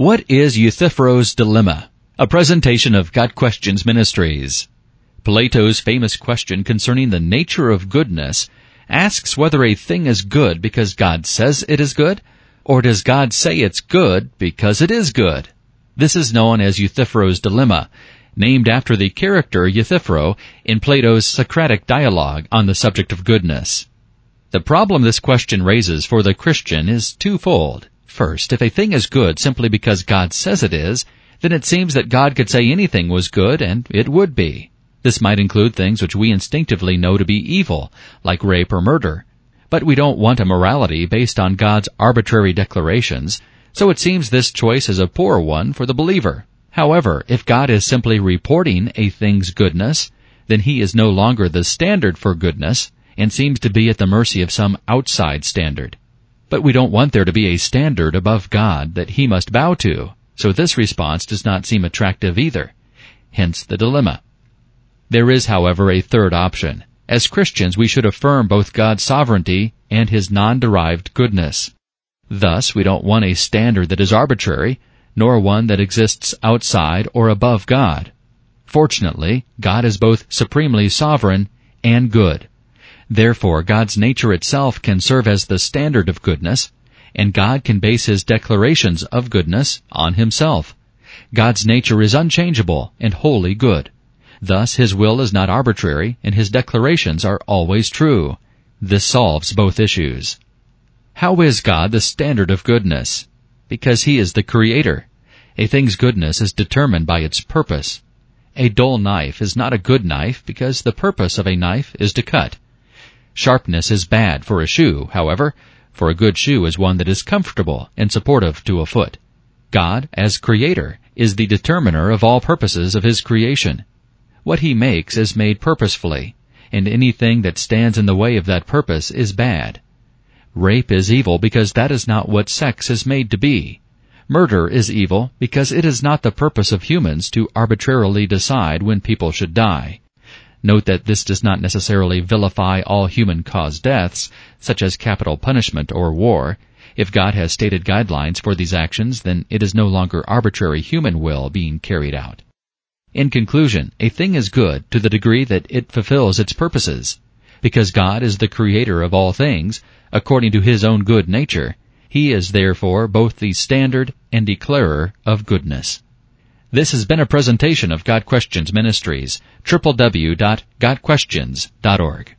What is Euthyphro's Dilemma? A presentation of Got Questions Ministries. Plato's famous question concerning the nature of goodness asks whether a thing is good because God says it is good, or does God say it's good because it is good? This is known as Euthyphro's Dilemma, named after the character Euthyphro in Plato's Socratic dialogue on the subject of goodness. The problem this question raises for the Christian is twofold. First, if a thing is good simply because God says it is, then it seems that God could say anything was good and it would be. This might include things which we instinctively know to be evil, like rape or murder. But we don't want a morality based on God's arbitrary declarations, so it seems this choice is a poor one for the believer. However, if God is simply reporting a thing's goodness, then he is no longer the standard for goodness and seems to be at the mercy of some outside standard. But we don't want there to be a standard above God that he must bow to, so this response does not seem attractive either. Hence the dilemma. There is, however, a third option. As Christians, we should affirm both God's sovereignty and His non-derived goodness. Thus, we don't want a standard that is arbitrary, nor one that exists outside or above God. Fortunately, God is both supremely sovereign and good. Therefore, God's nature itself can serve as the standard of goodness, and God can base his declarations of goodness on himself. God's nature is unchangeable and wholly good. Thus, his will is not arbitrary, and his declarations are always true. This solves both issues. How is God the standard of goodness? Because he is the creator. A thing's goodness is determined by its purpose. A dull knife is not a good knife because the purpose of a knife is to cut. Sharpness is bad for a shoe, however, for a good shoe is one that is comfortable and supportive to a foot. God, as creator, is the determiner of all purposes of his creation. What he makes is made purposefully, and anything that stands in the way of that purpose is bad. Rape is evil because that is not what sex is made to be. Murder is evil because it is not the purpose of humans to arbitrarily decide when people should die. Note that this does not necessarily vilify all human-caused deaths, such as capital punishment or war. If God has stated guidelines for these actions, then it is no longer arbitrary human will being carried out. In conclusion, a thing is good to the degree that it fulfills its purposes. Because God is the creator of all things, according to his own good nature, he is therefore both the standard and declarer of goodness. This has been a presentation of Got Questions Ministries, www.gotquestions.org.